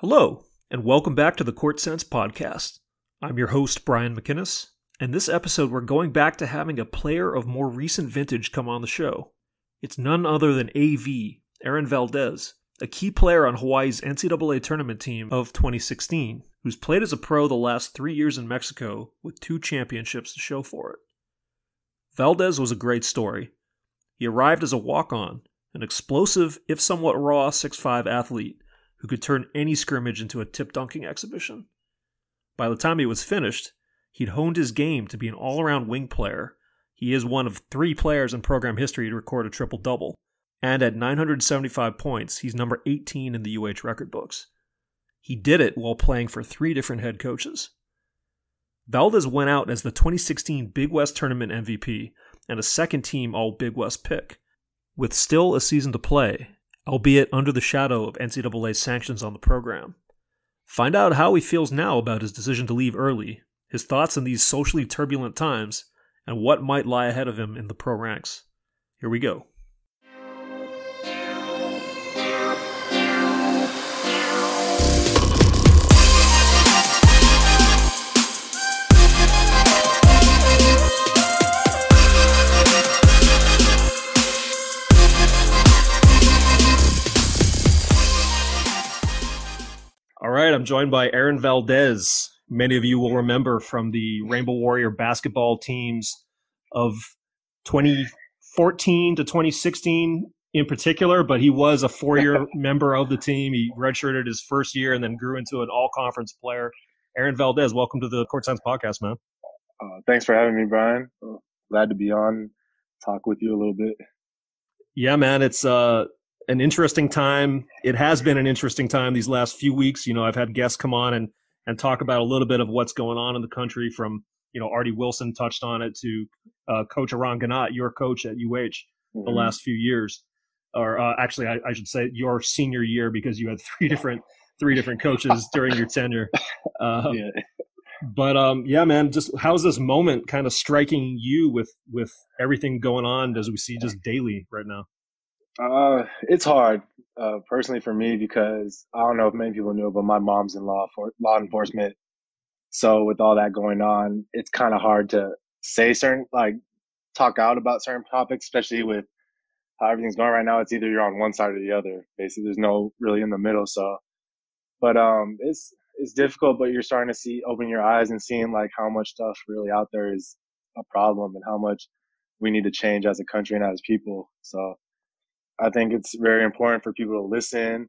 Hello, and welcome back to the Court Sense podcast. I'm your host, Brian McInnes, and this episode we're going back to having a player of more recent vintage come on the show. It's none other than AV, Aaron Valdez, a key player on Hawaii's NCAA tournament team of 2016, who's played as a pro the last three years in Mexico with two championships to show for it. Valdez was a great story. He arrived as a walk on, an explosive, if somewhat raw, 6'5 athlete who could turn any scrimmage into a tip dunking exhibition. By the time he was finished, he'd honed his game to be an all around wing player. He is one of three players in program history to record a triple double, and at 975 points, he's number 18 in the UH record books. He did it while playing for three different head coaches. Valdez went out as the 2016 Big West Tournament MVP and a second team All Big West pick. With still a season to play, albeit under the shadow of NCAA sanctions on the program. Find out how he feels now about his decision to leave early, his thoughts in these socially turbulent times, and what might lie ahead of him in the pro ranks. Here we go. Right, I'm joined by Aaron Valdez. Many of you will remember from the Rainbow Warrior basketball teams of 2014 to 2016 in particular, but he was a four year member of the team. He redshirted his first year and then grew into an all conference player. Aaron Valdez, welcome to the Court Sense podcast, man. Uh, thanks for having me, Brian. Glad to be on, talk with you a little bit. Yeah, man, it's uh, an interesting time. It has been an interesting time these last few weeks. You know, I've had guests come on and and talk about a little bit of what's going on in the country. From you know, Artie Wilson touched on it to uh, Coach Eran Ganot, your coach at UH, mm-hmm. the last few years, or uh, actually, I, I, should say your senior year because you had three different three different coaches during your tenure. Uh, yeah. But um, yeah, man, just how's this moment kind of striking you with with everything going on as we see just daily right now? Uh, it's hard, uh, personally for me because I don't know if many people knew, but my mom's in law for law enforcement. So with all that going on, it's kind of hard to say certain like talk out about certain topics, especially with how everything's going right now. It's either you're on one side or the other. Basically, there's no really in the middle. So, but um, it's it's difficult, but you're starting to see open your eyes and seeing like how much stuff really out there is a problem and how much we need to change as a country and as people. So I think it's very important for people to listen.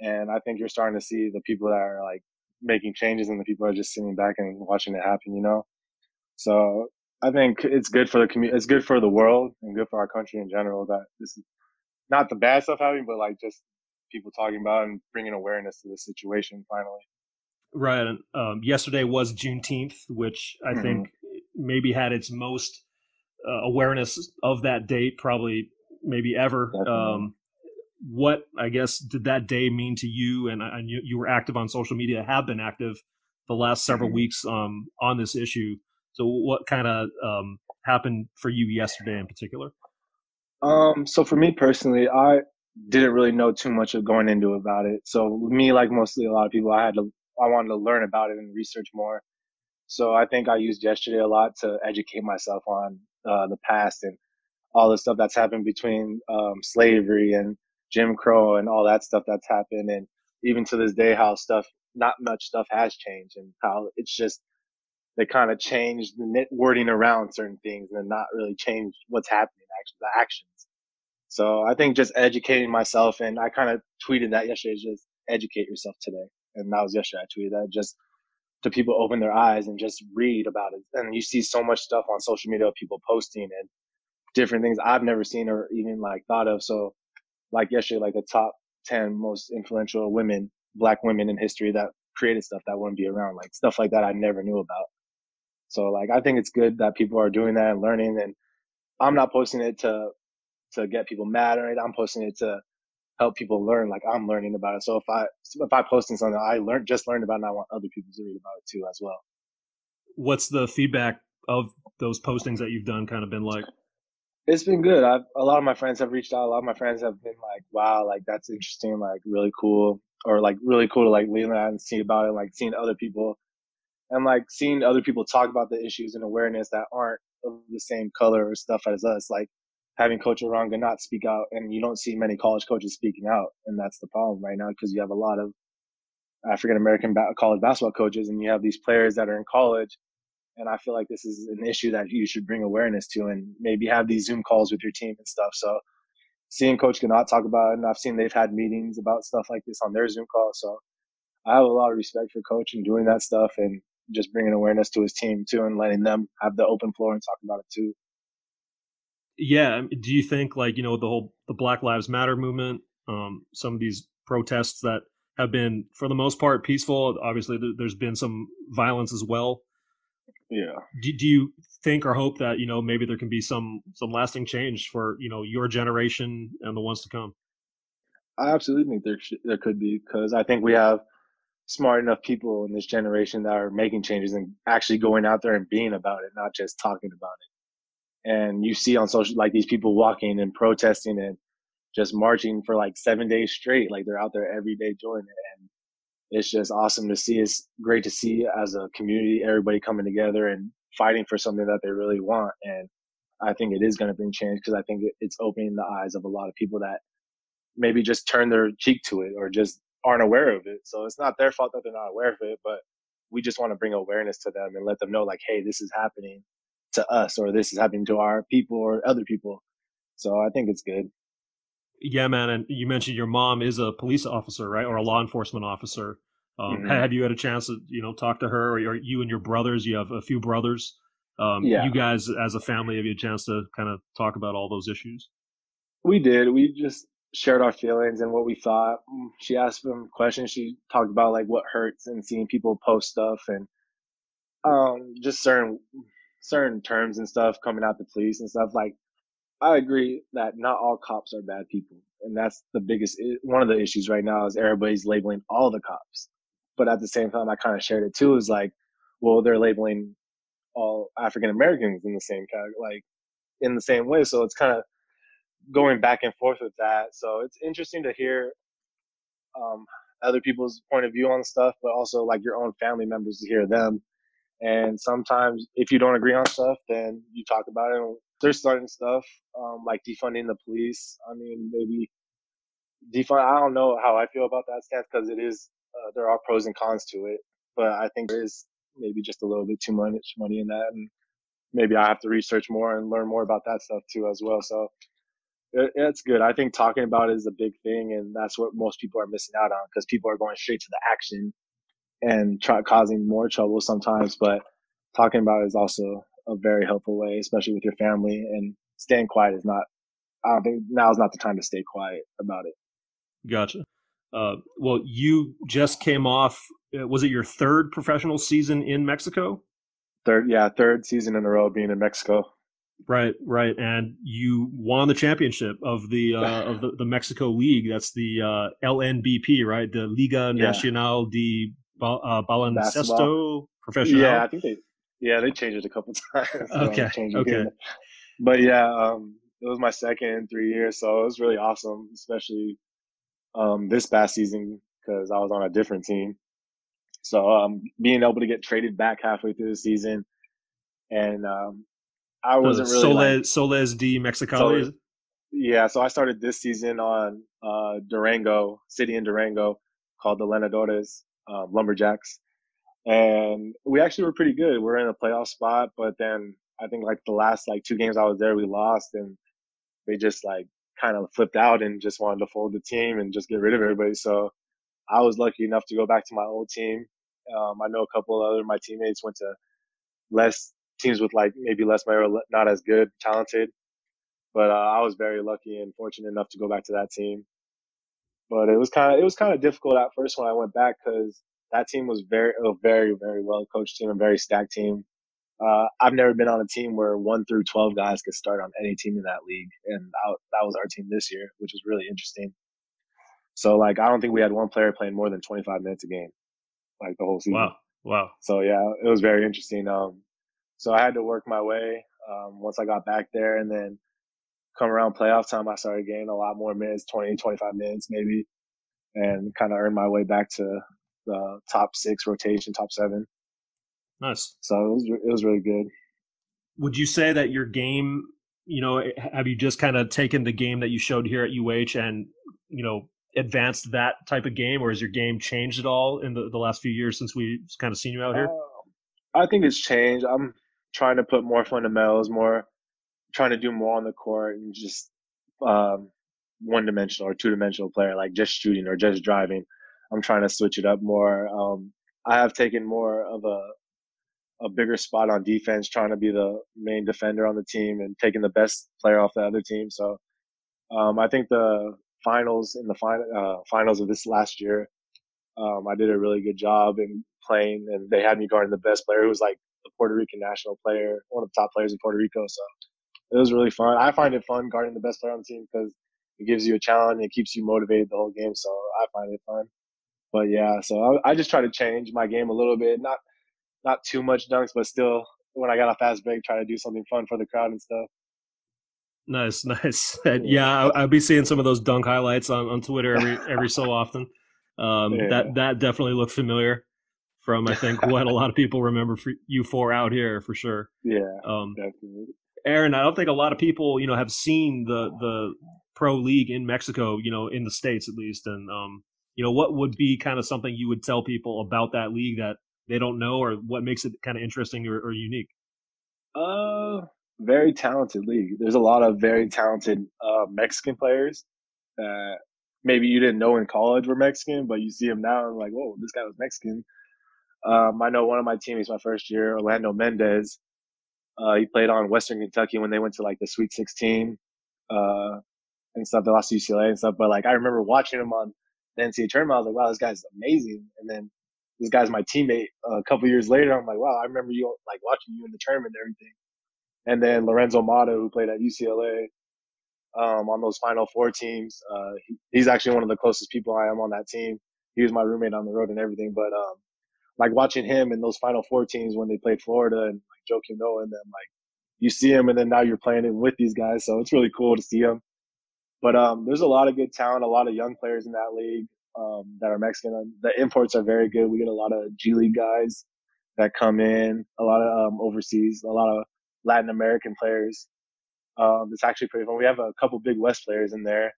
And I think you're starting to see the people that are like making changes and the people are just sitting back and watching it happen, you know? So I think it's good for the community. It's good for the world and good for our country in general that this is not the bad stuff happening, but like just people talking about and bringing awareness to the situation finally. Right. Um, yesterday was Juneteenth, which I mm-hmm. think maybe had its most uh, awareness of that date probably maybe ever. Um, what I guess did that day mean to you? And, and you, you, were active on social media, have been active the last several mm-hmm. weeks um, on this issue. So, what kind of um, happened for you yesterday in particular? Um, so for me personally, I didn't really know too much of going into about it. So me, like mostly a lot of people, I had to, I wanted to learn about it and research more. So I think I used yesterday a lot to educate myself on uh, the past and all the stuff that's happened between um, slavery and Jim Crow and all that stuff that's happened, and even to this day, how stuff not much stuff has changed, and how it's just they kind of changed the wording around certain things and not really changed what's happening actually the actions. So I think just educating myself, and I kind of tweeted that yesterday, just educate yourself today, and that was yesterday. I tweeted that just to people open their eyes and just read about it. And you see so much stuff on social media, people posting and different things I've never seen or even like thought of. So like yesterday, like the top 10 most influential women, black women in history that created stuff that wouldn't be around, like stuff like that I never knew about. So like, I think it's good that people are doing that and learning and I'm not posting it to, to get people mad or anything. I'm posting it to help people learn. Like I'm learning about it. So if I, if I posting something I learned, just learned about and I want other people to read about it too as well. What's the feedback of those postings that you've done kind of been like? It's been good. I've a lot of my friends have reached out. A lot of my friends have been like, "Wow, like that's interesting, like really cool." or like really cool to like lean that and see about it, like seeing other people and like seeing other people talk about the issues and awareness that aren't of the same color or stuff as us. Like having Coach Eran Ganot speak out, and you don't see many college coaches speaking out, and that's the problem right now because you have a lot of African American ba- college basketball coaches, and you have these players that are in college. And I feel like this is an issue that you should bring awareness to, and maybe have these Zoom calls with your team and stuff. So seeing Coach Ganot talk about it, and I've seen they've had meetings about stuff like this on their Zoom call. So I have a lot of respect for Coach and doing that stuff, and just bringing awareness to his team too, and letting them have the open floor and talk about it too. Yeah, do you think like you know the whole the Black Lives Matter movement, um, some of these protests that have been for the most part peaceful. Obviously, there's been some violence as well. Yeah. Do, do you think or hope that you know maybe there can be some some lasting change for you know your generation and the ones to come? I absolutely think there sh- there could be because I think we have smart enough people in this generation that are making changes and actually going out there and being about it, not just talking about it. And you see on social, like these people walking and protesting and just marching for like seven days straight. Like they're out there every day doing it. And it's just awesome to see. It's great to see as a community, everybody coming together and fighting for something that they really want. And I think it is going to bring change because I think it's opening the eyes of a lot of people that maybe just turn their cheek to it or just aren't aware of it. So it's not their fault that they're not aware of it, but we just want to bring awareness to them and let them know like, hey, this is happening to us or this is happening to our people or other people. So I think it's good. Yeah, man. And you mentioned your mom is a police officer, right? Or a law enforcement officer. Um, mm-hmm. Have you had a chance to, you know, talk to her or you and your brothers? You have a few brothers. Um, yeah. You guys, as a family, have you a chance to kind of talk about all those issues? We did. We just shared our feelings and what we thought. Mm, she asked them questions. She talked about like what hurts and seeing people post stuff and um, just certain certain terms and stuff coming out the police and stuff. Like I agree that not all cops are bad people, and that's the biggest one of the issues right now is everybody's labeling all the cops. But at the same time, I kind of shared it too. Is like, well, they're labeling all African Americans in the same category, like in the same way. So it's kind of going back and forth with that. So it's interesting to hear um, other people's point of view on stuff, but also like your own family members to hear them. And sometimes if you don't agree on stuff, then you talk about it. And they're starting stuff um, like defunding the police. I mean, maybe defund. I don't know how I feel about that stance because it is uh, there are pros and cons to it, but I think there is maybe just a little bit too much money in that, and maybe I have to research more and learn more about that stuff too as well. So it's good. I think talking about it is a big thing, and that's what most people are missing out on because people are going straight to the action and try causing more trouble sometimes. But talking about it is also a very helpful way, especially with your family. And staying quiet is not. I don't think now is not the time to stay quiet about it. Gotcha. Uh, well, you just came off. Uh, was it your third professional season in Mexico? Third, yeah, third season in a row being in Mexico. Right, right, and you won the championship of the uh, of the, the Mexico League. That's the uh, LNBP, right? The Liga yeah. Nacional de uh, Baloncesto Profesional. Yeah, I think they yeah they changed it a couple times. okay, okay. But yeah, um, it was my second three years, so it was really awesome, especially um, this past season because I was on a different team. So um, being able to get traded back halfway through the season and um, I wasn't really Soles like, Soles de Mexicali. So, yeah, so I started this season on uh, Durango City in Durango called the Leñadores um, Lumberjacks, and we actually were pretty good. We are in a playoff spot, but then I think like the last like two games I was there, we lost, and they just like kind of flipped out and just wanted to fold the team and just get rid of everybody. So I was lucky enough to go back to my old team. Um, I know a couple of other my teammates went to less teams with like maybe less or not as good, talented. But uh, I was very lucky and fortunate enough to go back to that team. But it was kind of it was kind of difficult at first when I went back because that team was very a very very well coached team, a very stacked team. Uh, I've never been on a team where one through twelve guys could start on any team in that league, and I, that was our team this year, which was really interesting. So like I don't think we had one player playing more than twenty five minutes a game, like the whole season. Wow, wow. So yeah, it was very interesting. Um, so I had to work my way um, once I got back there. And then come around playoff time, I started getting a lot more minutes 20, 25 minutes maybe. and kind of earned my way back to the top six rotation, top seven. Nice. So it was it was really good. Would you say that your game, you know, eh, have you just kind of taken the game that you showed here at UH and you know advanced that type of game, or has your game changed at all in the, the last few years since we've kind of seen you out here? Uh, I think it's changed. I'm trying to put more fundamentals, more trying to do more on the court, and just um, one dimensional or two dimensional player, like just shooting or just driving. I'm trying to switch it up more. Um, I have taken more of a a bigger spot on defense, trying to be the main defender on the team and taking the best player off the other team. So um, I think the finals in the final uh, finals of this last year, um, I did a really good job in playing, and they had me guarding the best player, who was like the Puerto Rican national player, one of the top players in Puerto Rico. So it was really fun. I find it fun guarding the best player on the team because it gives you a challenge. And it keeps you motivated the whole game. So I find it fun. But yeah, so I, I just try to change my game a little bit. Not not too much dunks, but still, when I got a fast break, try to do something fun for the crowd and stuff. Nice, nice. yeah, I'll, I'll, be seeing some of those dunk highlights on, on Twitter every every so often. Um, yeah. That that definitely looked familiar from I think what a lot of people remember for you for out here for sure. Yeah, um, definitely. Aaron, I don't think a lot of people you know have seen the the pro league in Mexico, you know, in the states at least, and um, you know, what would be kind of something you would tell people about that league that they don't know, or what makes it kind of interesting or, or unique? Uh, very talented league. There's a lot of very talented uh, Mexican players that maybe you didn't know in college were Mexican, but you see them now and like, whoa, this guy was Mexican. Um, I know one of my teammates my first year, Orlando Mendez. Uh, he played on Western Kentucky when they went to like the Sweet 16 uh, and stuff. They lost to UCLA and stuff. But like I remember watching him on the NCAA tournament. I was like, wow, this guy's amazing. And then this guy's my teammate. Uh, a couple years later, I'm like, wow, I remember you like watching you in the tournament and everything. And then Lorenzo Mata, who played at UCLA um, on those Final Four teams, uh, he, he's actually one of the closest people I am on that team. He was my roommate on the road and everything. But um, like watching him in those Final Four teams when they played Florida and like Joakim Noah and them, like you see him and then now you're playing it with these guys. So it's really cool to see him. But um, there's a lot of good talent, a lot of young players in that league um, that are Mexican. The imports are very good. We get a lot of G League guys that come in, a lot of um, overseas, a lot of Latin American players. Um, it's actually pretty fun. We have a couple big West players in there.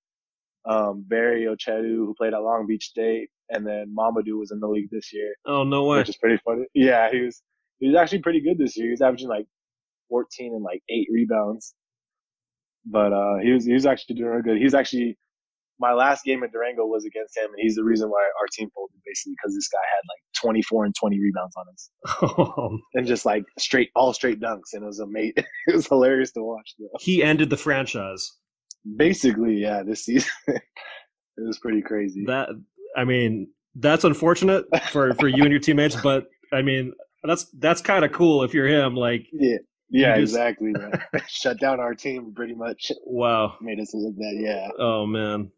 Um, Barry Ochedu, who played at Long Beach State, and then Mamadou was in the league this year. Oh no way! Which is pretty funny. Yeah, he was he was actually pretty good this year. He was averaging like 14 and like eight rebounds. But uh, he was he was actually doing really good. He's actually my last game at Durango was against him, and he's the reason why our team folded basically because this guy had like 24 and 20 rebounds on us, oh. and just like straight all straight dunks, and it was a mate. it was hilarious to watch. Though. He ended the franchise. Basically, yeah, this season it was pretty crazy. That I mean, that's unfortunate for for you and your teammates, but I mean, that's that's kind of cool if you're him. Like, yeah, yeah, just... exactly. Shut down our team pretty much. Wow, made us look bad. Yeah. Oh man.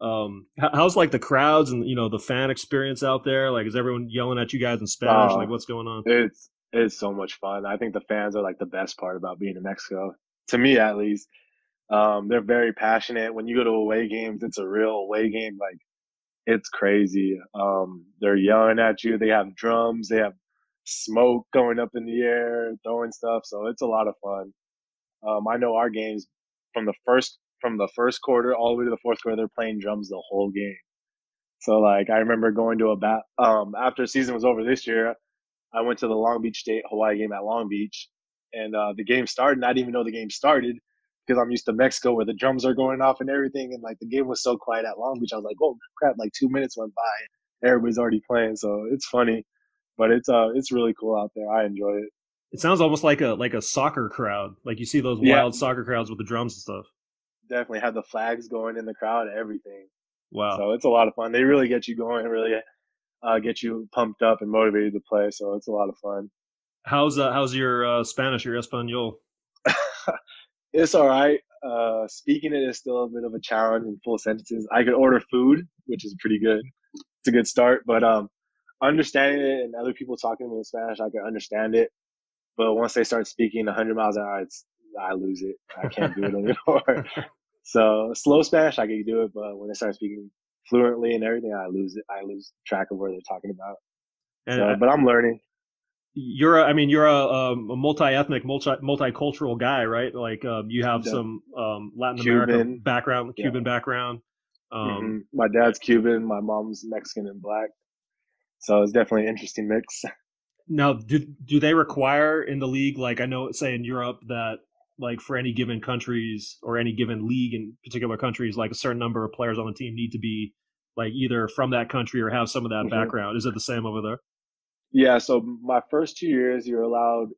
Um, how's like the crowds and you know the fan experience out there? Like, is everyone yelling at you guys in Spanish? Uh, like, what's going on? It's it's so much fun. I think the fans are like the best part about being in Mexico, to me at least. Um, they're very passionate. When you go to away games, it's a real away game. Like, it's crazy. Um, they're yelling at you. They have drums. They have smoke going up in the air, throwing stuff. So it's a lot of fun. Um, I know our games from the first from the first quarter all the way to the fourth quarter, they're playing drums the whole game. So like I remember going to a bat um after season was over this year, I went to the Long Beach State Hawaii game at Long Beach, and uh, the game started. and I didn't even know the game started because I'm used to Mexico where the drums are going off and everything, and like the game was so quiet at Long Beach. I was like, oh crap! Like two minutes went by, everybody's already playing. So it's funny but it's uh it's really cool out there. I enjoy it. It sounds almost like a like a soccer crowd. Like you see those yeah. wild soccer crowds with the drums and stuff. Definitely have the flags going in the crowd, everything. Wow. So it's a lot of fun. They really get you going, really uh, get you pumped up and motivated to play. So it's a lot of fun. How's uh, how's your uh, Spanish, your Espanol? it's all right. Uh, speaking it is still a bit of a challenge in full sentences. I could order food, which is pretty good. It's a good start, but um, understanding it and other people talking to me in Spanish, I can understand it. But once they start speaking 100 miles an hour, it's, I lose it. I can't do it anymore. so slow Spanish, I can do it. But when they start speaking fluently and everything, I lose it. I lose track of where they're talking about. And So, I- but I'm learning. you're, a, I mean, you're a, um, a multi-ethnic, multi multicultural guy, right? Like, um, you have Yeah. some um, Latin Cuban. American background, Yeah. Cuban background. Um, Mhm. My dad's Cuban, my mom's Mexican and black. So it's definitely an interesting mix. Now, do do they require in the league, like I know, say in Europe, that like for any given countries or any given league in particular countries, like a certain number of players on the team need to be like either from that country or have some of that Mhm. background. Is it the same over there? Yeah, so my first two years, you're allowed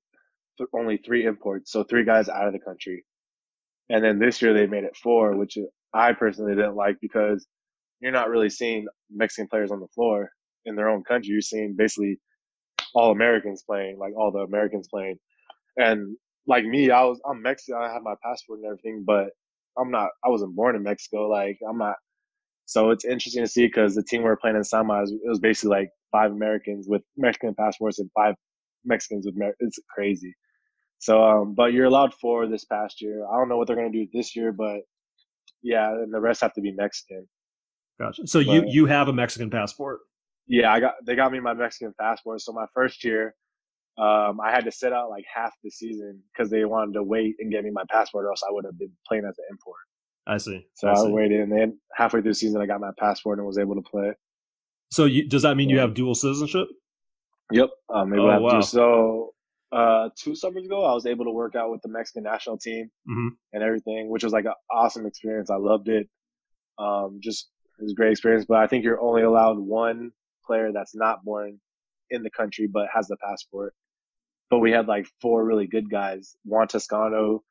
th- only three imports, so three guys out of the country. And then this year they made it four, which I personally didn't like because you're not really seeing Mexican players on the floor in their own country. You're seeing basically all Americans playing, like all the Americans playing. And like me, I was I'm Mexican, I have my passport and everything, but I'm not. I wasn't born in Mexico. Like I'm not. So it's interesting to see because the team we were playing in semis, it was basically like five Americans with Mexican passports and five Mexicans with. Mer- it's crazy. So, um, but you're allowed four this past year. I don't know what they're gonna do this year, but yeah, and the rest have to be Mexican. Gotcha. So you you have a Mexican passport. Yeah, I got they got me my Mexican passport. So my first year, um, I had to sit out like half the season because they wanted to wait and get me my passport, or else I would have been playing as an import. I see. So I I, waited, and then halfway through the season, I got my passport and was able to play. So you, does that mean you have dual citizenship? Yep. Um, able Oh, to have to- wow. So, uh, two summers ago, I was able to work out with the Mexican national team Mhm. and everything, which was like an awesome experience. I loved it. Um, just it was a great experience. But I think you're only allowed one player that's not born in the country but has the passport. But we had like four really good guys. Juan Toscano,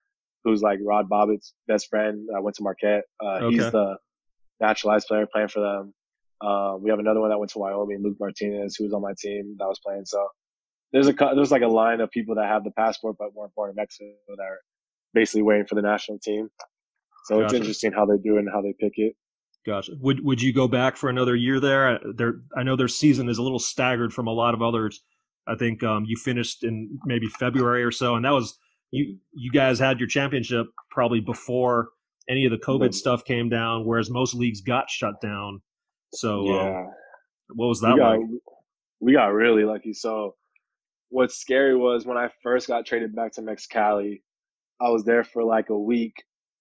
who's like Rod Bobbitt's best friend. I went to Marquette. Uh, Okay. he's the naturalized player playing for them. Uh, we have another one that went to Wyoming, Luke Martinez, who was on my team that was playing. So there's a there's like a line of people that have the passport but weren't born in Mexico that are basically waiting for the national team. So it's interesting how they do it and how they pick it. Gotcha. Would would you go back for another year there? Uh, There, I know their season is a little staggered from a lot of others. I think um, you finished in maybe February or so, and that was you. You guys had your championship probably before any of the COVID stuff came down, whereas most leagues got shut down. So, um, yeah, what was we that got like? we got really lucky. So what's scary was when I first got traded back to Mexicali, I was there for like a week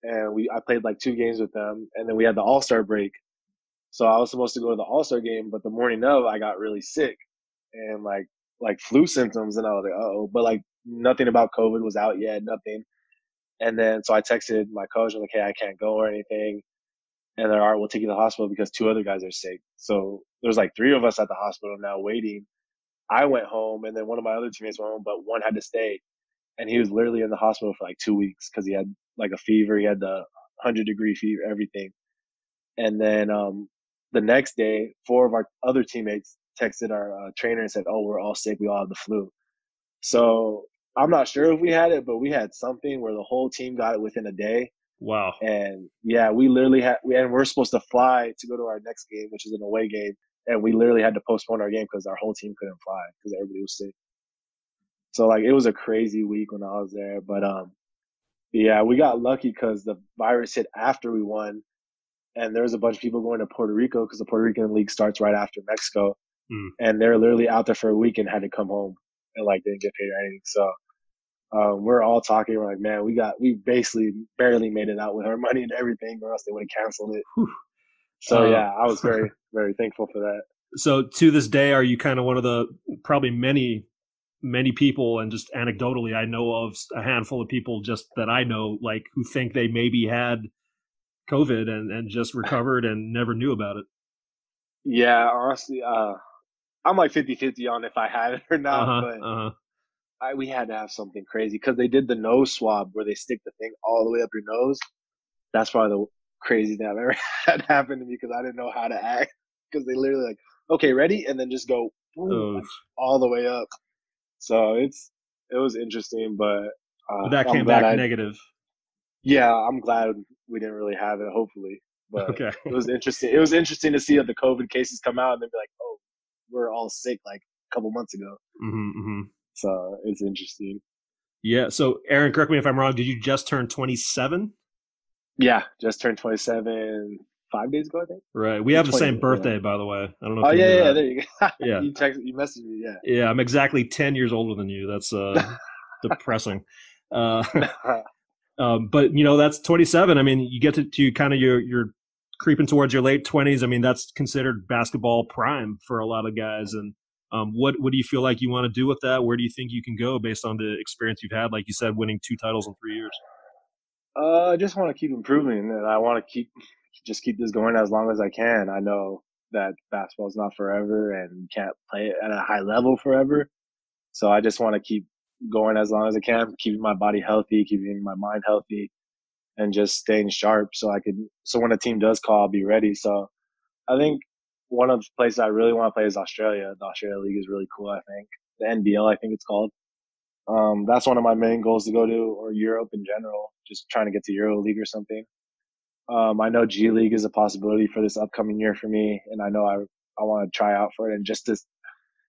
and we I played like two games with them and then we had the All Star break. So I was supposed to go to the All Star game, but the morning of I got really sick and like like flu symptoms and I was like, oh, but like nothing about COVID was out yet, nothing. And then so I texted my coach, I'm like, hey, I can't go or anything. And they're all right, we'll take you to the hospital because two other guys are sick. So there's like three of us at the hospital now waiting. I went home and then one of my other teammates went home, but one had to stay. And he was literally in the hospital for like two weeks because he had like a fever. He had the 100 degree fever, everything. And then um, the next day, four of our other teammates texted our uh, trainer and said, "Oh, we're all sick. We all have the flu." So I'm not sure if we had it, but we had something where the whole team got it within a day. Wow. And yeah, we literally had, we, and we're supposed to fly to go to our next game, which is an away game. And we literally had to postpone our game because our whole team couldn't fly because everybody was sick. So like it was a crazy week when I was there, but um, yeah, we got lucky because the virus hit after we won, and there was a bunch of people going to Puerto Rico because the Puerto Rican league starts right after Mexico, Hmm. and they're literally out there for a week and had to come home and like didn't get paid or anything. So um, we're all talking. We're like, man, we got we basically barely made it out with our money and everything, or else they would have canceled it. Whew. So Uh, yeah, I was very very thankful for that. So to this day, are you kind of one of the probably many, many people, and just anecdotally, I know of a handful of people just that I know, like who think they maybe had COVID and and just recovered and never knew about it. Yeah, honestly, uh, I'm like 50-50 on if I had it or not, Uh-huh, but uh-huh. I, we had to have something crazy because they did the nose swab where they stick the thing all the way up your nose. That's probably the crazy thing I've ever had happen to me because I didn't know how to act because they literally like, okay, ready, and then just go boom, Oh, all the way up. So it's it was interesting, but uh, but that came back I- negative. Yeah, I'm glad we didn't really have it. Hopefully, but Okay. it was interesting. It was interesting to see that the COVID cases come out and then be like, oh, we're all sick like a couple months ago. hmm hmm So it's interesting. Yeah. So, Aaron, correct me if I'm wrong. Did you just turn 27? Yeah, just turned 27 five days ago, I think. Right. We have the same birthday, yeah. by the way. I don't know. oh yeah, yeah. That. There you go. yeah. you text, you messaged me. Yeah. Yeah, I'm exactly ten years older than you. That's uh, depressing. Uh, um, but you know, that's 27. I mean, you get to, to kind of your your creeping towards your late 20s. I mean, that's considered basketball prime for a lot of guys. And um, what what do you feel like you want to do with that? Where do you think you can go based on the experience you've had? Like you said, winning two titles in three years. Uh, I just want to keep improving, and I want to keep just keep this going as long as I can. I know that basketball is not forever, and can't play it at a high level forever. So I just want to keep going as long as I can, keeping my body healthy, keeping my mind healthy, and just staying sharp. So I can. so when a team does call, I'll be ready. So I think one of the places I really want to play is Australia. The Australia League is really cool. I think the NBL, I think it's called. Um, that's one of my main goals to go to, or Europe in general. Just trying to get to Euro League or something. Um, I know G League is a possibility for this upcoming year for me, and I know I I want to try out for it. And just to,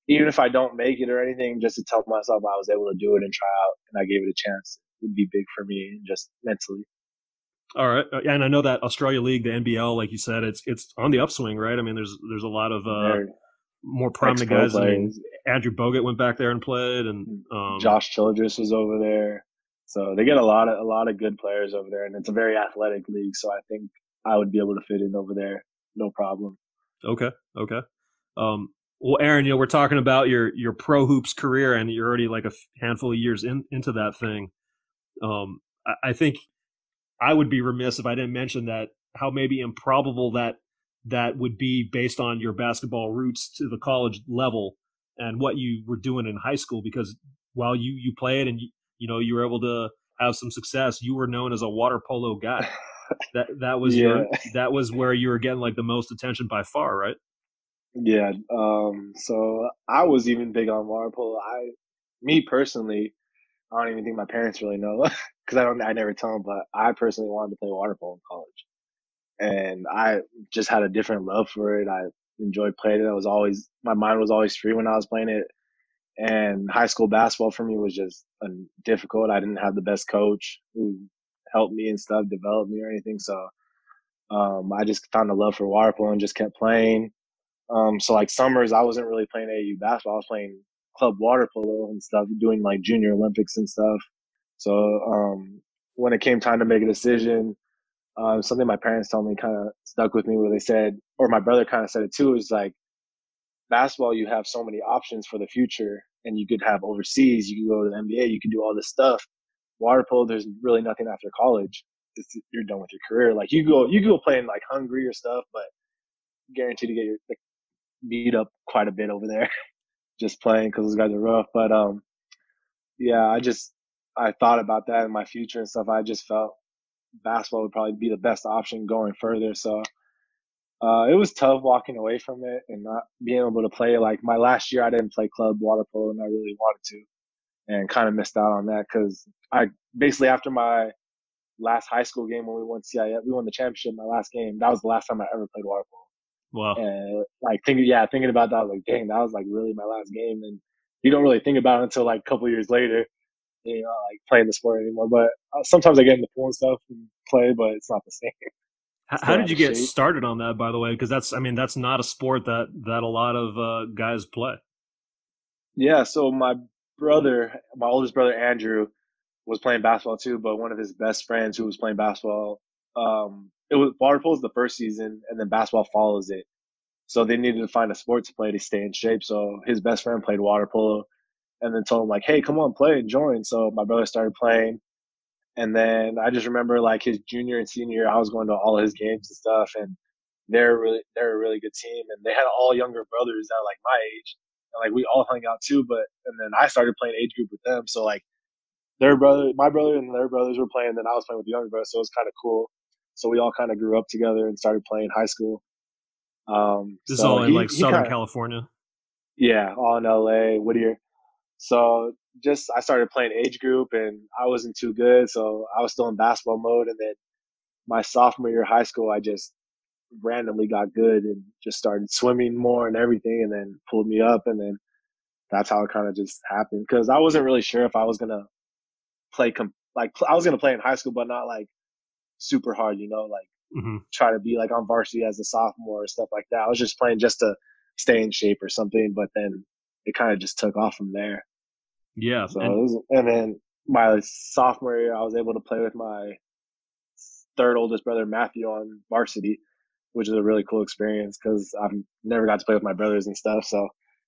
even if I don't make it or anything, just to tell myself I was able to do it and try out, and I gave it a chance, would be big for me, just mentally. All right, uh, and I know that Australia League, the NBL, like you said, it's it's on the upswing, right? I mean, there's there's a lot of uh, more prominent guys. I mean, Andrew Bogut went back there and played, and um, Josh Childress was over there. So they get a lot of a lot of good players over there, and it's a very athletic league. So I think I would be able to fit in over there, no problem. Okay, okay. Um, well, Aaron, you know, we're talking about your your pro hoops career, and you're already like a handful of years in, into that thing. Um, I, I think I would be remiss if I didn't mention that how maybe improbable that that would be based on your basketball roots to the college level and what you were doing in high school because while you you played and you know you were able to have some success you were known as a water polo guy that that was yeah. your that was where you were getting like the most attention by far right yeah um so i was even big on water polo i me personally I don't even think my parents really know because I don't. I never tell them. But I personally wanted to play water polo in college, and I just had a different love for it. I enjoyed playing it. I was always my mind was always free when I was playing it. And high school basketball for me was just difficult. I didn't have the best coach who helped me and stuff, develop me or anything. So um, I just found a love for water polo and just kept playing. Um, so like summers, I wasn't really playing AU basketball. I was playing club water polo and stuff, doing like junior Olympics and stuff. So um, when it came time to make a decision, uh, something my parents told me kind of stuck with me where they said, or my brother kind of said it too, is like basketball, you have so many options for the future and you could have overseas, you could go to the NBA, you could do all this stuff. Water polo, there's really nothing after college. It's, you're done with your career. Like you go, you go play in like Hungary or stuff, but guaranteed to get your like, beat up quite a bit over there. just playing because those guys are rough. But um, yeah, I just I thought about that in my future and stuff. I just felt basketball would probably be the best option going further. So uh, it was tough walking away from it and not being able to play. Like my last year, I didn't play club water polo, and I really wanted to, and kind of missed out on that because I basically after my last high school game when we won CIF, we won the championship. My last game, that was the last time I ever played water polo. Wow. And like thinking, yeah, thinking about that, like, dang, that was like really my last game. And you don't really think about it until like a couple years later, you know, like playing the sport anymore. But uh, sometimes I get in the pool and stuff and play, but it's not the same. How, how did you get shape. started on that, by the way? Because that's, I mean, that's not a sport that that a lot of uh, guys play. Yeah. So my brother, my oldest brother Andrew, was playing basketball too, but one of his best friends who was playing basketball um, it was water polo is the first season, and then basketball follows it. So they needed to find a sport to play to stay in shape. So his best friend played water polo, and then told him like, "Hey, come on, play and join." So my brother started playing, and then I just remember like his junior and senior year, I was going to all his games and stuff, and they're really they're a really good team, and they had all younger brothers that are like my age, and like we all hung out too. But and then I started playing age group with them, so like their brother, my brother, and their brothers were playing, then I was playing with the younger brothers, so it was kind of cool. So we all kind of grew up together and started playing high school. Um, this so is all in he, like Southern kinda, California. Yeah, all in LA, Whittier. So just I started playing age group and I wasn't too good, so I was still in basketball mode. And then my sophomore year of high school, I just randomly got good and just started swimming more and everything, and then pulled me up, and then that's how it kind of just happened. Because I wasn't really sure if I was gonna play com- like I was gonna play in high school, but not like super hard, you know, like mm-hmm. try to be like on varsity as a sophomore or stuff like that. I was just playing just to stay in shape or something, but then it kind of just took off from there. Yeah. So and, was, and then my sophomore year, I was able to play with my third oldest brother Matthew on varsity, which is a really cool experience because I've never got to play with my brothers and stuff. So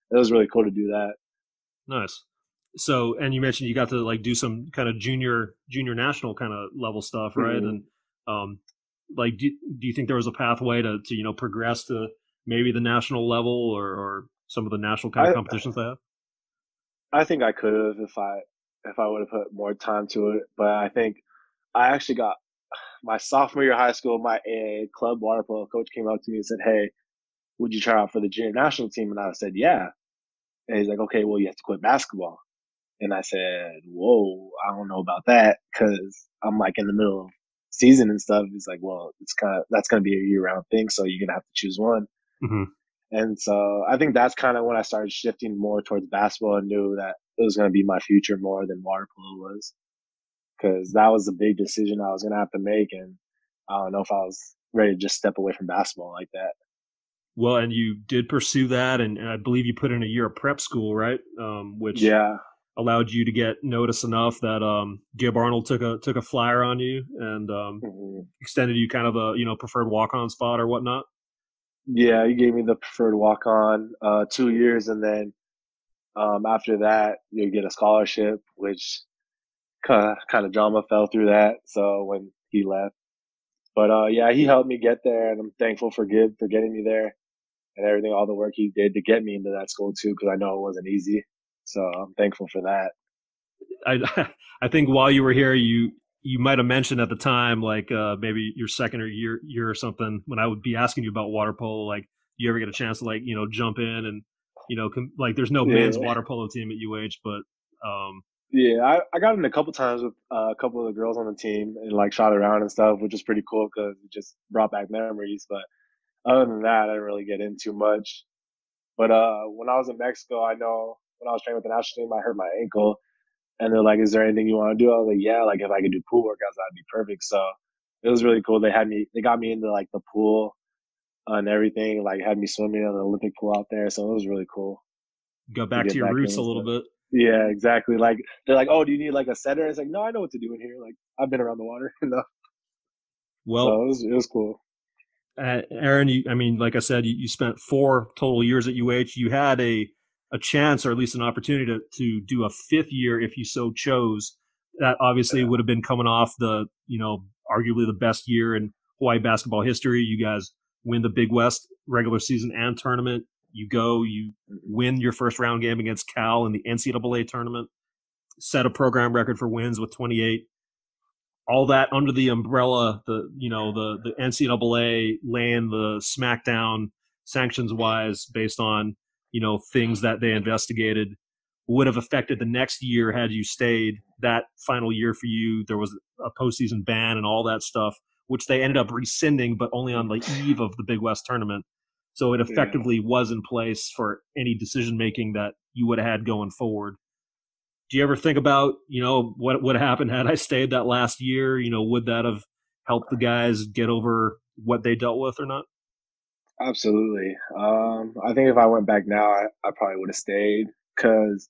it was really cool to do that. Nice. So, and you mentioned you got to like do some kind of junior, junior national kind of level stuff, right? Mm-hmm. And, um, like, do, do you think there was a pathway to, to, you know, progress to maybe the national level or, or some of the national kind of competitions I, they have? I think I could have if I, if I would have put more time to it, but I think I actually got my sophomore year of high school, my AA club water polo coach came up to me and said, Hey, would you try out for the junior national team? And I said, Yeah. And he's like, Okay, well, you have to quit basketball. And I said, Whoa, I don't know about that because I'm like in the middle of season and stuff. He's like, Well, it's kind of that's going to be a year round thing. So you're going to have to choose one. Mm-hmm. And so I think that's kind of when I started shifting more towards basketball and knew that it was going to be my future more than water polo was because that was a big decision I was going to have to make. And I don't know if I was ready to just step away from basketball like that. Well, and you did pursue that, and, and I believe you put in a year of prep school, right? Um, which yeah allowed you to get notice enough that um, Gib Arnold took a took a flyer on you and um, mm-hmm. extended you kind of a you know preferred walk on spot or whatnot. Yeah, he gave me the preferred walk on uh, two years, and then um, after that you get a scholarship, which kind of kind of drama fell through that. So when he left, but uh, yeah, he helped me get there, and I'm thankful for Gib for getting me there and everything, all the work he did to get me into that school too, because I know it wasn't easy. So I'm thankful for that. I I think while you were here, you you might have mentioned at the time, like uh, maybe your second or year year or something, when I would be asking you about water polo, like, you ever get a chance to like you know jump in and you know com- like there's no yeah. men's water polo team at UH, but um, yeah, I, I got in a couple times with uh, a couple of the girls on the team and like shot around and stuff, which is pretty cool because it just brought back memories. But other than that, I didn't really get into much. But uh, when I was in Mexico, I know when I was training with the national team, I hurt my ankle, and they're like, "Is there anything you want to do?" I was like, "Yeah, like if I could do pool workouts, that'd be perfect." So it was really cool. They had me, they got me into like the pool and everything, like had me swimming in the Olympic pool out there. So it was really cool. Go back to, to your back roots a little bit. Yeah, exactly. Like they're like, "Oh, do you need like a setter?" It's like, "No, I know what to do in here. Like I've been around the water enough." Well, so it was it was cool. Uh, Aaron, you, I mean, like I said, you, you spent four total years at UH. You had a a chance or at least an opportunity to, to do a fifth year if you so chose. That obviously yeah. would have been coming off the, you know, arguably the best year in Hawaii basketball history. You guys win the Big West regular season and tournament. You go, you win your first round game against Cal in the NCAA tournament, set a program record for wins with 28. All that under the umbrella, the you know the the NCAA laying the SmackDown sanctions wise based on you know things that they investigated would have affected the next year had you stayed. That final year for you, there was a postseason ban and all that stuff, which they ended up rescinding, but only on the eve of the Big West tournament. So it effectively yeah. was in place for any decision making that you would have had going forward. Do you ever think about, you know, what would have happened had I stayed that last year? You know, would that have helped the guys get over what they dealt with or not? Absolutely. Um, I think if I went back now, I, I probably would have stayed because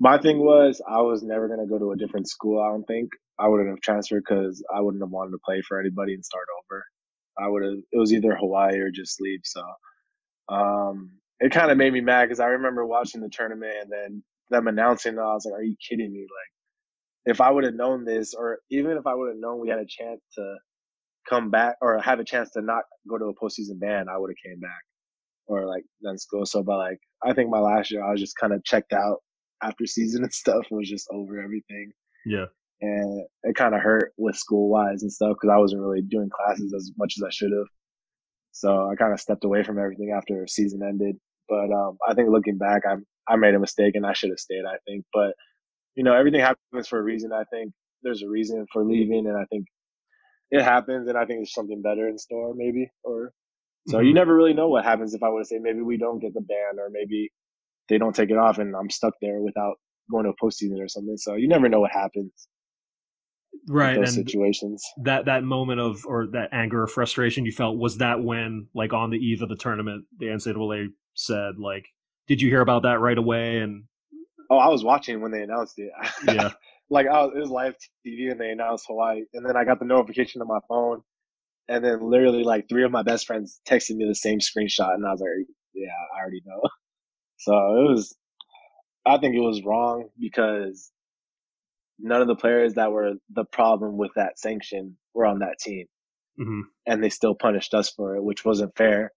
my thing was I was never going to go to a different school. I don't think I wouldn't have transferred because I wouldn't have wanted to play for anybody and start over. I would have, it was either Hawaii or just leave. So, um, it kind of made me mad because I remember watching the tournament and then them announcing, I was like, are you kidding me? Like, if I would have known this, or even if I would have known we had a chance to come back or have a chance to not go to a postseason ban, I would have came back or like done school. So, but like, I think my last year, I was just kind of checked out after season and stuff was just over everything. Yeah. And it kind of hurt with school wise and stuff because I wasn't really doing classes as much as I should have. So I kind of stepped away from everything after season ended. But um, I think looking back, I I made a mistake and I should have stayed. I think, but you know, everything happens for a reason. I think there's a reason for leaving, and I think it happens, and I think there's something better in store, maybe. Or so mm-hmm. you never really know what happens if I were to say maybe we don't get the ban, or maybe they don't take it off, and I'm stuck there without going to a postseason or something. So you never know what happens. right those situations. That that moment of or that anger or frustration you felt was that when like on the eve of the tournament the NCAA said like did you hear about that right away and oh I was watching when they announced it yeah like I was, it was live TV and they announced Hawaii and then I got the notification on my phone and then literally like three of my best friends texted me the same screenshot and I was like yeah I already know so it was I think it was wrong because none of the players that were the problem with that sanction were on that team. Mm-hmm. And they still punished us for it, which wasn't fair.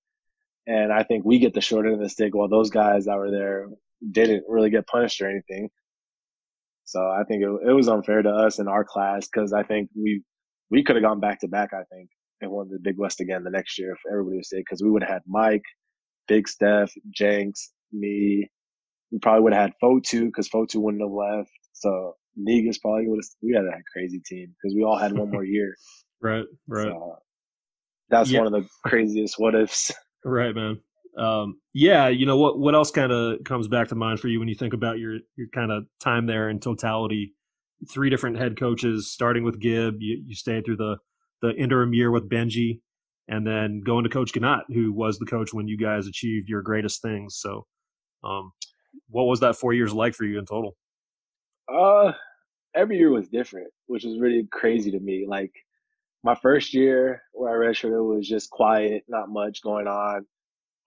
And I think we get the short end of the stick while those guys that were there didn't really get punished or anything. So I think it, it was unfair to us in our class because I think we we could have gone back to back. I think and won the Big West again the next year if everybody was safe because we would have had Mike, Big Steph, Jenks, me. We probably would have had Fotu because Fotu wouldn't have left. So Negus probably would have. We had a crazy team because we all had one more year. right, right. So that's yeah. one of the craziest what ifs. Right, man. Um, yeah, you know what? What else kind of comes back to mind for you when you think about your your kind of time there in totality? Three different head coaches, starting with Gib. You, you stayed through the the interim year with Benji, and then going to Coach Ganot, who was the coach when you guys achieved your greatest things. So, um, what was that four years like for you in total? Uh, every year was different, which was really crazy to me. Like my first year where I redshirted was just quiet, not much going on.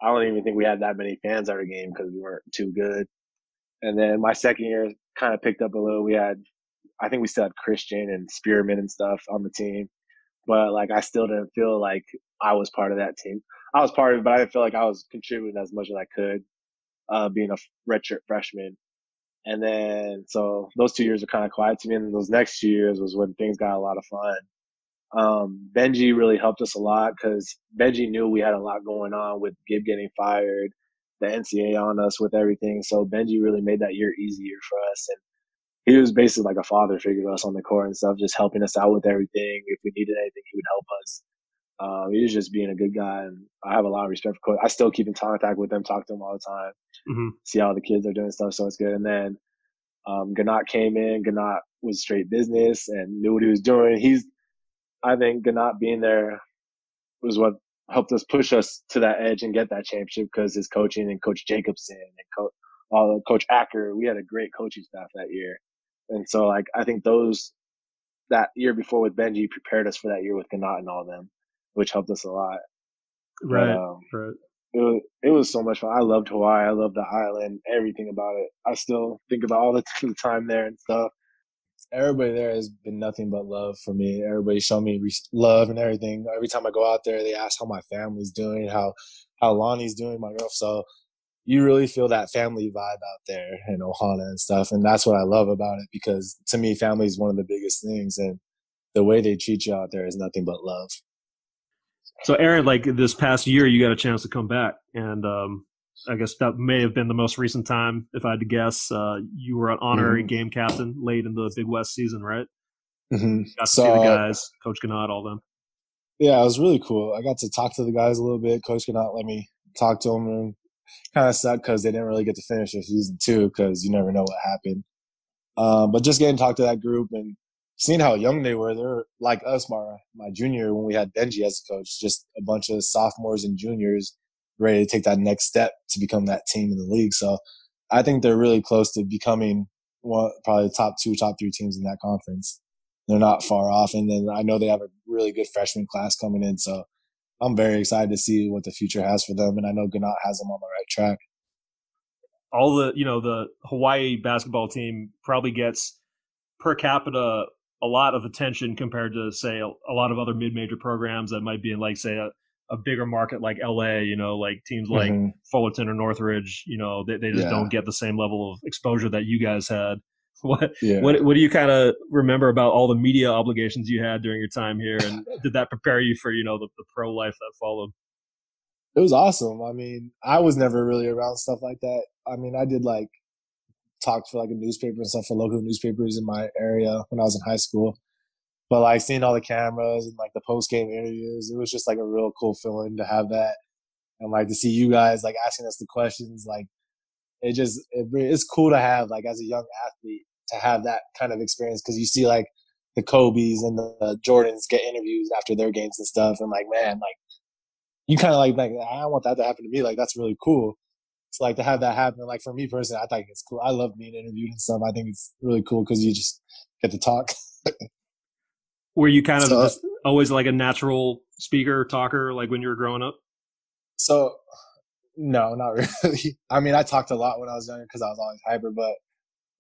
I don't even think we had that many fans at our game because we weren't too good. And then my second year kind of picked up a little. We had, I think we still had Christian and Spearman and stuff on the team, but like I still didn't feel like I was part of that team. I was part of it, but I didn't feel like I was contributing as much as I could, uh, being a redshirt freshman. And then, so those two years were kind of quiet to me. And those next two years was when things got a lot of fun. Um, Benji really helped us a lot because Benji knew we had a lot going on with Gib getting fired, the NCAA on us with everything. So Benji really made that year easier for us. And he was basically like a father figure to us on the court and stuff, just helping us out with everything. If we needed anything, he would help us. Um, he was just being a good guy, and I have a lot of respect for coach. I still keep in contact with them, talk to them all the time, mm-hmm. see how the kids are doing stuff. So it's good. And then um, came in. Ganot was straight business and knew what he was doing. He's, I think, Ganot being there was what helped us push us to that edge and get that championship because his coaching and Coach Jacobson and Co- uh, Coach Acker, we had a great coaching staff that year. And so, like, I think those that year before with Benji prepared us for that year with Ganot and all them which helped us a lot. Right. Um, right. It was, it was so much fun. I loved Hawaii. I loved the island, everything about it. I still think about all the, time there and stuff. Everybody there has been nothing but love for me. Everybody showed me love and everything. Every time I go out there, they ask how my family's doing, how how Lonnie's doing, my girl. So you really feel that family vibe out there in Ohana and stuff. And that's what I love about it because to me, family is one of the biggest things. And the way they treat you out there is nothing but love. So, Aaron, like this past year, you got a chance to come back, and um, I guess that may have been the most recent time, if I had to guess. Uh, you were an honorary mm-hmm. game captain late in the Big West season, right? Mm-hmm. Got to so, see the guys, Coach Ganot, all them. Yeah, it was really cool. I got to talk to the guys a little bit. Coach Ganot let me talk to them, and kind of sucked because they didn't really get to finish their season two because you never know what happened. Um, but just getting to talk to that group and seeing how young they were, they're like us, my my junior when we had Benji as a coach, just a bunch of sophomores and juniors ready to take that next step to become that team in the league. So I think they're really close to becoming one probably top two, top three teams in that conference. They're not far off, and then I know they have a really good freshman class coming in. So I'm very excited to see what the future has for them, and I know Ganot has them on the right track. All the you know the Hawaii basketball team probably gets per capita a lot of attention compared to say a, a lot of other mid-major programs that might be in like say a, a bigger market like LA, you know, like teams like mm-hmm. Fullerton or Northridge, you know, they, they just yeah. don't get the same level of exposure that you guys had. What yeah. what what do you kind of remember about all the media obligations you had during your time here, and did that prepare you for you know the, the pro life that followed? It was awesome. I mean, I was never really around stuff like that. I mean, I did like talked for like a newspaper and stuff for local newspapers in my area when I was in high school. But like seeing all the cameras and like the post game interviews, it was just like a real cool feeling to have that, and like to see you guys like asking us the questions. Like it just it, it's cool to have like as a young athlete to have that kind of experience because you see like the Kobe's and the Jordans get interviews after their games and stuff. And like, man, like you kind of like, like, I want that to happen to me. Like, that's really cool. It's like to have that happen. Like for me personally, I think it's cool. I love being interviewed and stuff. I think it's really cool because you just get to talk. Were you kind of so, always like a natural speaker, talker, like when you were growing up? So, no, not really. I mean, I talked a lot when I was younger because I was always hyper, but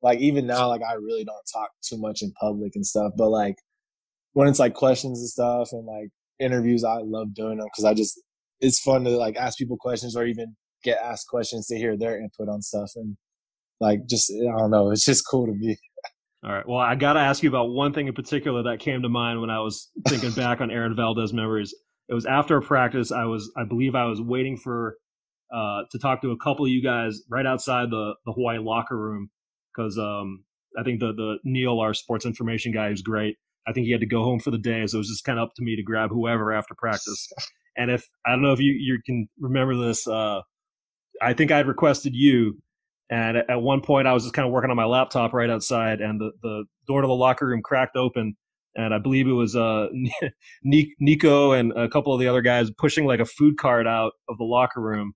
like even now, like I really don't talk too much in public and stuff. But like when it's like questions and stuff and like interviews, I love doing them because I just it's fun to like ask people questions or even get asked questions to hear their input on stuff and like just I don't know, it's just cool to me. All right. Well, I got to ask you about one thing in particular that came to mind when I was thinking back on Aaron Valdez memories. It was after a practice. I was, I believe, I was waiting for uh, to talk to a couple of you guys right outside the the Hawaii locker room because um, I think the the Neil, our sports information guy, is great. I think he had to go home for the day, so it was just kind of up to me to grab whoever after practice. And if I don't know if you you can remember this, uh, I think I'd requested you and at one point, I was just kind of working on my laptop right outside, and the, the door to the locker room cracked open. And I believe it was uh, Nico and a couple of the other guys pushing like a food cart out of the locker room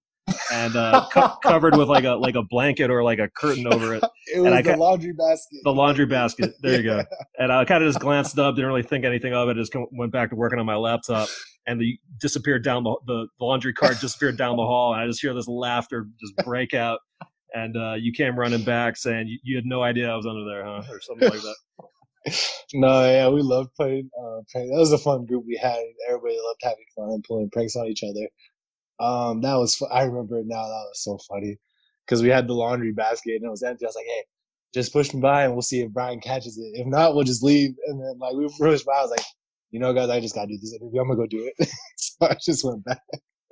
and uh, co- covered with like a like a blanket or like a curtain over it. it was and I the laundry basket. The laundry basket. There you go. And I kind of just glanced up, didn't really think anything of it. Just went back to working on my laptop, and the disappeared down the the laundry cart disappeared down the hall, and I just hear this laughter just break out and uh, you came running back saying you, you, had no idea I was under there, huh, or something like that. no, yeah, we loved playing. Uh. That was a fun group we had. Everybody loved having fun and pulling pranks on each other. Um, that was I remember it now. That was so funny because we had the laundry basket and it was empty. I was like, hey, just push me by and we'll see if Brian catches it. If not, we'll just leave. And then like we pushed by. I was like, you know, guys, I just gotta do this interview. I'm gonna go do it. so I just went back.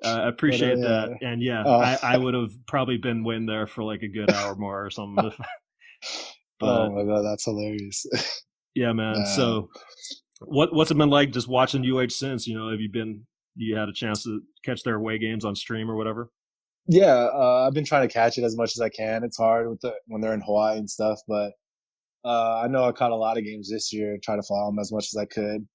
Uh, I appreciate but, uh, that, and yeah, oh. I, I, would have probably been waiting there for like a good hour more or something. but, oh my god, that's hilarious! yeah, man. So, what what's it been like just watching UH since? You know, have you been? You had a chance to catch their away games on stream or whatever? Yeah, uh, I've been trying to catch it as much as I can. It's hard with the when they're in Hawaii and stuff, but uh, I know I caught a lot of games this year. Try to follow them as much as I could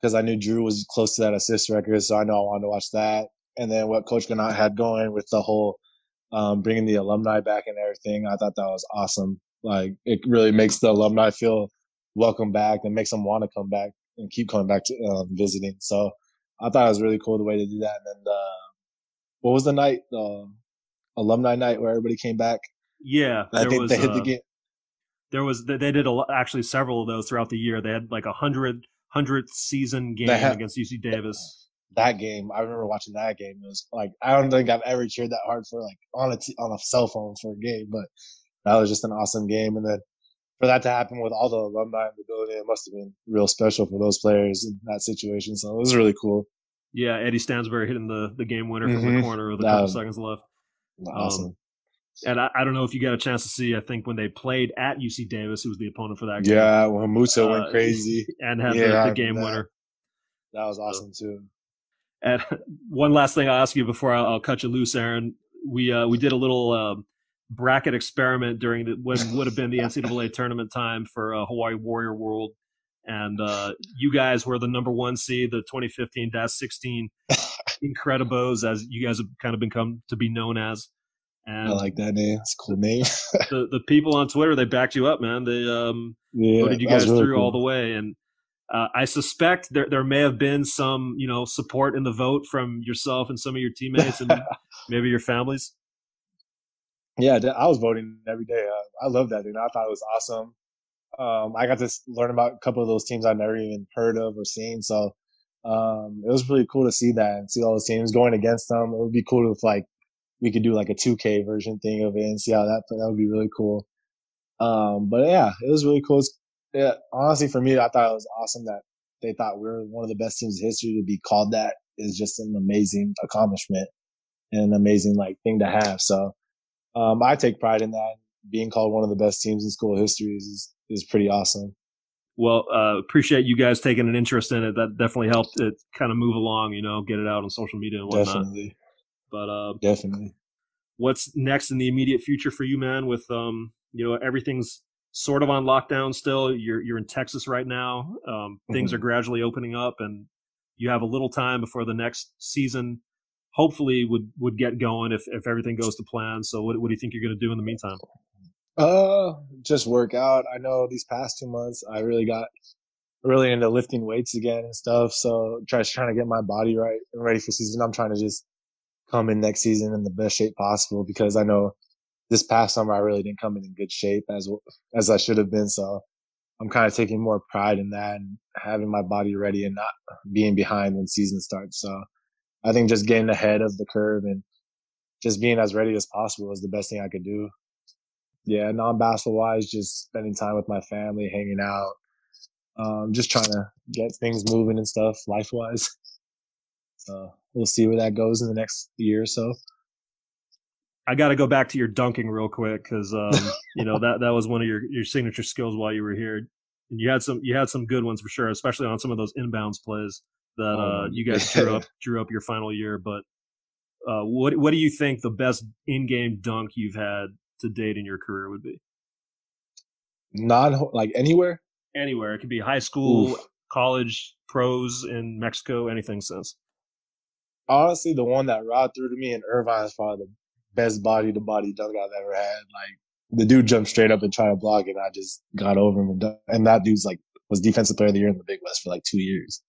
because I knew Drew was close to that assist record, so I know I wanted to watch that and then what Coach Ganot had going with the whole um, bringing the alumni back and everything. I thought that was awesome. Like it really makes the alumni feel welcome back and makes them want to come back and keep coming back to um, visiting. So I thought it was really cool the way to do that. And then uh, what was the night? The alumni night where everybody came back. Yeah, I think was, they hit uh, the game. There was they did a, actually several of those throughout the year. They had like a hundred hundredth season game had, against UC Davis that game, I remember watching that game. It was like I don't think I've ever cheered that hard for like on a t- on a cell phone for a game, but that was just an awesome game. And then for that to happen with all the alumni in the building, it must have been real special for those players in that situation. So it was really cool. Yeah, Eddie Stansbury hitting the the game winner mm-hmm. from the mm-hmm. corner with a couple seconds left. Awesome. Um, and I, I, don't know if you got a chance to see. I think when they played at UC Davis, who was the opponent for that game. Yeah, when Musa uh, went crazy and had yeah, the, the game winner. That was awesome too. And one last thing I'll ask you before I'll, I'll cut you loose, Aaron. We uh, we did a little uh, bracket experiment during the what would have been the NCAA tournament time for uh, Hawaii Warrior World, and uh, you guys were the number one seed, the 2015-16 Incredibos, as you guys have kind of become to be known as. And I like that name. It's a cool name. the the people on Twitter they backed you up, man. They um, yeah, voted you guys really through cool. all the way, and uh, I suspect there there may have been some you know support in the vote from yourself and some of your teammates and maybe your families. Yeah, I was voting every day. Uh, I love that, dude. I thought it was awesome. Um, I got to learn about a couple of those teams I've never even heard of or seen. So um, it was really cool to see that and see all those teams going against them. It would be cool if like we could do like a 2K version thing of it and see how that that would be really cool. Um, but yeah, it was really cool. It's yeah, honestly, for me, I thought it was awesome that they thought we were one of the best teams in history to be called that is just an amazing accomplishment and an amazing like thing to have. So, um, I take pride in that. Being called one of the best teams in school history is, is pretty awesome. Well, uh, appreciate you guys taking an interest in it. That definitely helped it kind of move along, you know, get it out on social media and whatnot. Definitely. But, uh, definitely. What's next in the immediate future for you, man? With, um, you know, everything's sort of on lockdown still. You're you're in Texas right now. Um, things mm-hmm. are gradually opening up, and you have a little time before the next season. Hopefully, would would get going if if everything goes to plan. So, what what do you think you're going to do in the meantime? Uh, just work out. I know these past two months, I really got really into lifting weights again and stuff. So, just trying to get my body right and ready for season. I'm trying to just come in next season in the best shape possible because I know this past summer I really didn't come in in good shape as as I should have been. So I'm kind of taking more pride in that and having my body ready and not being behind when season starts. So I think just getting ahead of the curve and just being as ready as possible is the best thing I could do. Yeah, non-basketball wise, just spending time with my family, hanging out, um, just trying to get things moving and stuff life wise. So we'll see where that goes in the next year or so. I got to go back to your dunking real quick because um, you know that that was one of your your signature skills while you were here, and you had some you had some good ones for sure, especially on some of those inbounds plays that oh, uh, you guys drew up drew up your final year. But uh, what what do you think the best in game dunk you've had to date in your career would be? Not like anywhere. Anywhere. It could be high school, Oof. college, pros in Mexico, anything since. Honestly, the one that rod threw to me in Irvine is probably the best body to body dunk I've ever had. Like the dude jumped straight up and tried to block it. And I just got over him and done. And that dude's like was defensive player of the year in the Big West for like two years.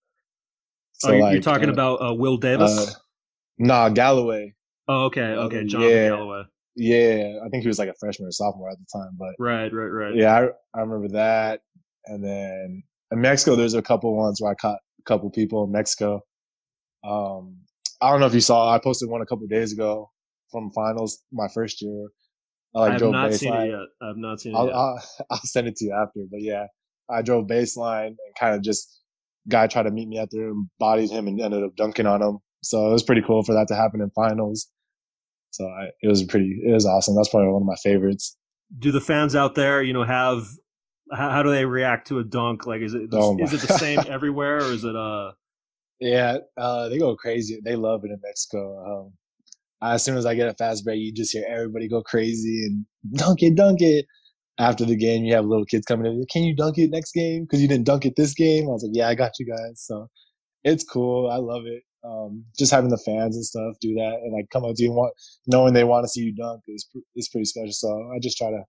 So oh, you're, like, you're talking uh, about uh, Will Davis? Uh, nah, Galloway. Oh, okay, okay, John yeah, Galloway. Yeah, I think he was like a freshman or sophomore at the time, but right, right, right. Yeah, I, I remember that. And then in Mexico, there's a couple ones where I caught a couple people in Mexico. Um, I don't know if you saw. I posted one a couple days ago from finals my first year. I like I have not baseline. seen it yet. I've not seen it I'll, yet. I'll, I'll, send it to you after. But yeah, I drove baseline and kind of just guy tried to meet me out there and bodied him and ended up dunking on him. So it was pretty cool for that to happen in finals. So I, it was pretty, it was awesome. That's probably one of my favorites. Do the fans out there, you know, have how, how do they react to a dunk? Like, is it oh is it the same everywhere, or is it uh? Yeah, uh, they go crazy. They love it in Mexico. Um, as soon as I get a fast break, you just hear everybody go crazy and dunk it, dunk it. After the game, you have little kids coming in. Can you dunk it next game? Because you didn't dunk it this game. I was like, yeah, I got you guys. So it's cool. I love it. Um, just having the fans and stuff do that and like come up to you and want, knowing they want to see you dunk is is pretty special. So I just try to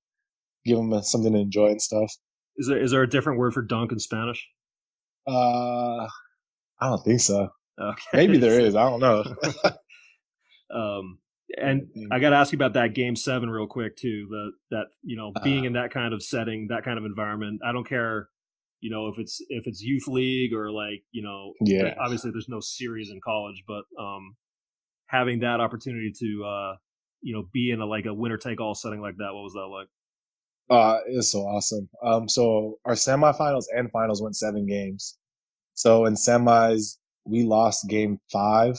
give them a, something to enjoy and stuff. Is there is there a different word for dunk in Spanish? Uh, I don't think so. Okay. Maybe there is. I don't know. Um, and I got to ask you about that game seven real quick too. The that you know being uh, in that kind of setting, that kind of environment. I don't care, you know, if it's if it's youth league or like you know, yeah. Obviously, there's no series in college, but um, having that opportunity to uh, you know, be in a like a winner take all setting like that, what was that like? Uh, it was so awesome. Um, so our semifinals and finals went seven games. So in semis, we lost game five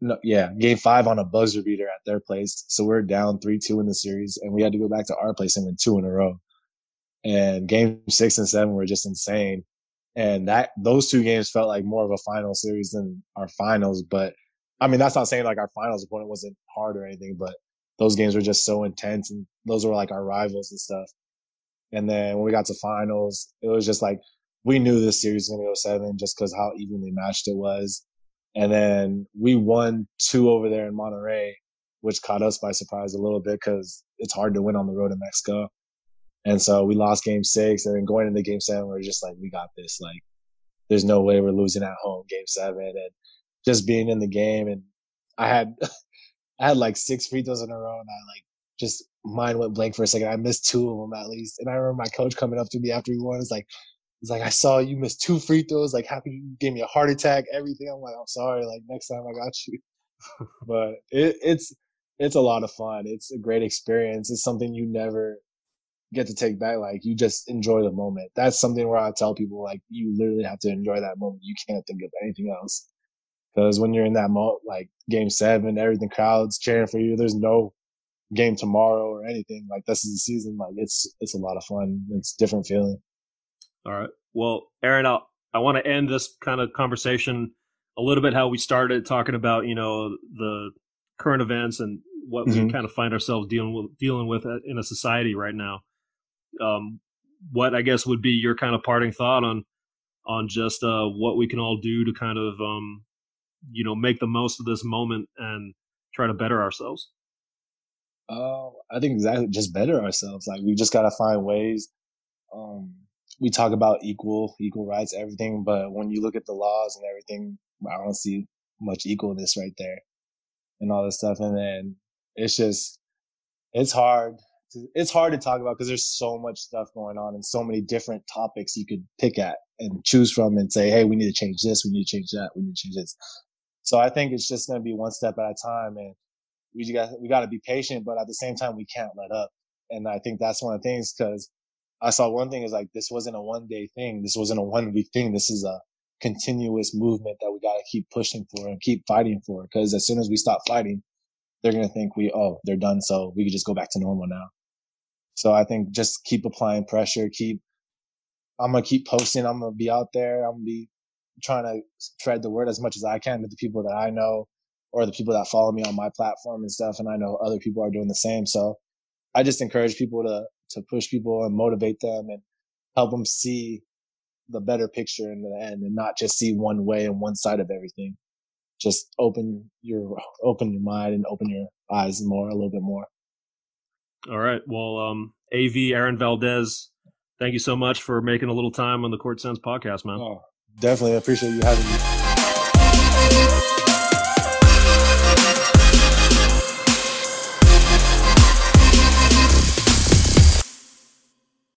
no, yeah, game five on a buzzer beater at their place. So we're down three two in the series, and we had to go back to our place and win two in a row. And game six and seven were just insane. And that those two games felt like more of a final series than our finals. But I mean, that's not saying like our finals opponent wasn't hard or anything, but those games were just so intense, and those were like our rivals and stuff. And then when we got to finals, it was just like we knew this series was to go seven just because how evenly matched it was and then we won two over there in Monterrey, which caught us by surprise a little bit because it's hard to win on the road in Mexico. And so we lost game six. And then going into game seven, we are just like, we got this. Like, there's no way we're losing at home game seven. And just being in the game. And I had, I had like six free throws in a row and I like just mind went blank for a second. I missed two of them at least. And I remember my coach coming up to me after we won. It's like, He's like, I saw you miss two free throws. Like, how could you give me a heart attack? Everything. I'm like, I'm sorry. Like, next time I got you. but it, it's it's a lot of fun. It's a great experience. It's something you never get to take back. Like, you just enjoy the moment. That's something where I tell people, like, you literally have to enjoy that moment. You can't think of anything else. Because when you're in that moment, like game seven, everything crowds cheering for you. There's no game tomorrow or anything. Like this is the season. Like it's it's a lot of fun. It's different feeling. All right. Well, Aaron, i I want to end this kind of conversation a little bit how we started talking about, you know, the current events and what mm-hmm. we kind of find ourselves dealing with dealing with in a society right now. um, what I guess would be your kind of parting thought on on just uh, what we can all do to kind of um, you know make the most of this moment and try to better ourselves. Uh, I think exactly just better ourselves. Like we just gotta find ways. Um, we talk about equal equal rights, everything, but when you look at the laws and everything, I don't see much equalness right there, and all this stuff. And then it's just it's hard. To, it's hard to talk about because there's so much stuff going on and so many different topics you could pick at and choose from and say, hey, we need to change this, we need to change that, we need to change this. So I think it's just going to be one step at a time, and we got we got to be patient, but at the same time, we can't let up. And I think that's one of the things because I saw one thing is like this wasn't a one day thing, this wasn't a one week thing. This is a continuous movement that we got to keep pushing for and keep fighting for. Because as soon as we stop fighting, they're gonna think we oh they're done, so we can just go back to normal now. So I think just keep applying pressure, keep I'm gonna keep posting. I'm gonna be out there. I'm gonna be trying to spread the word as much as I can to the people that I know or the people that follow me on my platform and stuff. And I know other people are doing the same. So I just encourage people to, to push people and motivate them and help them see the better picture in the end and not just see one way and one side of everything. Just open your, open your mind and open your eyes more, a little bit more. All right. Well, um, AV Aaron Valdez, thank you so much for making a little time on the Court Sense podcast, man. Oh, definitely I appreciate you having me.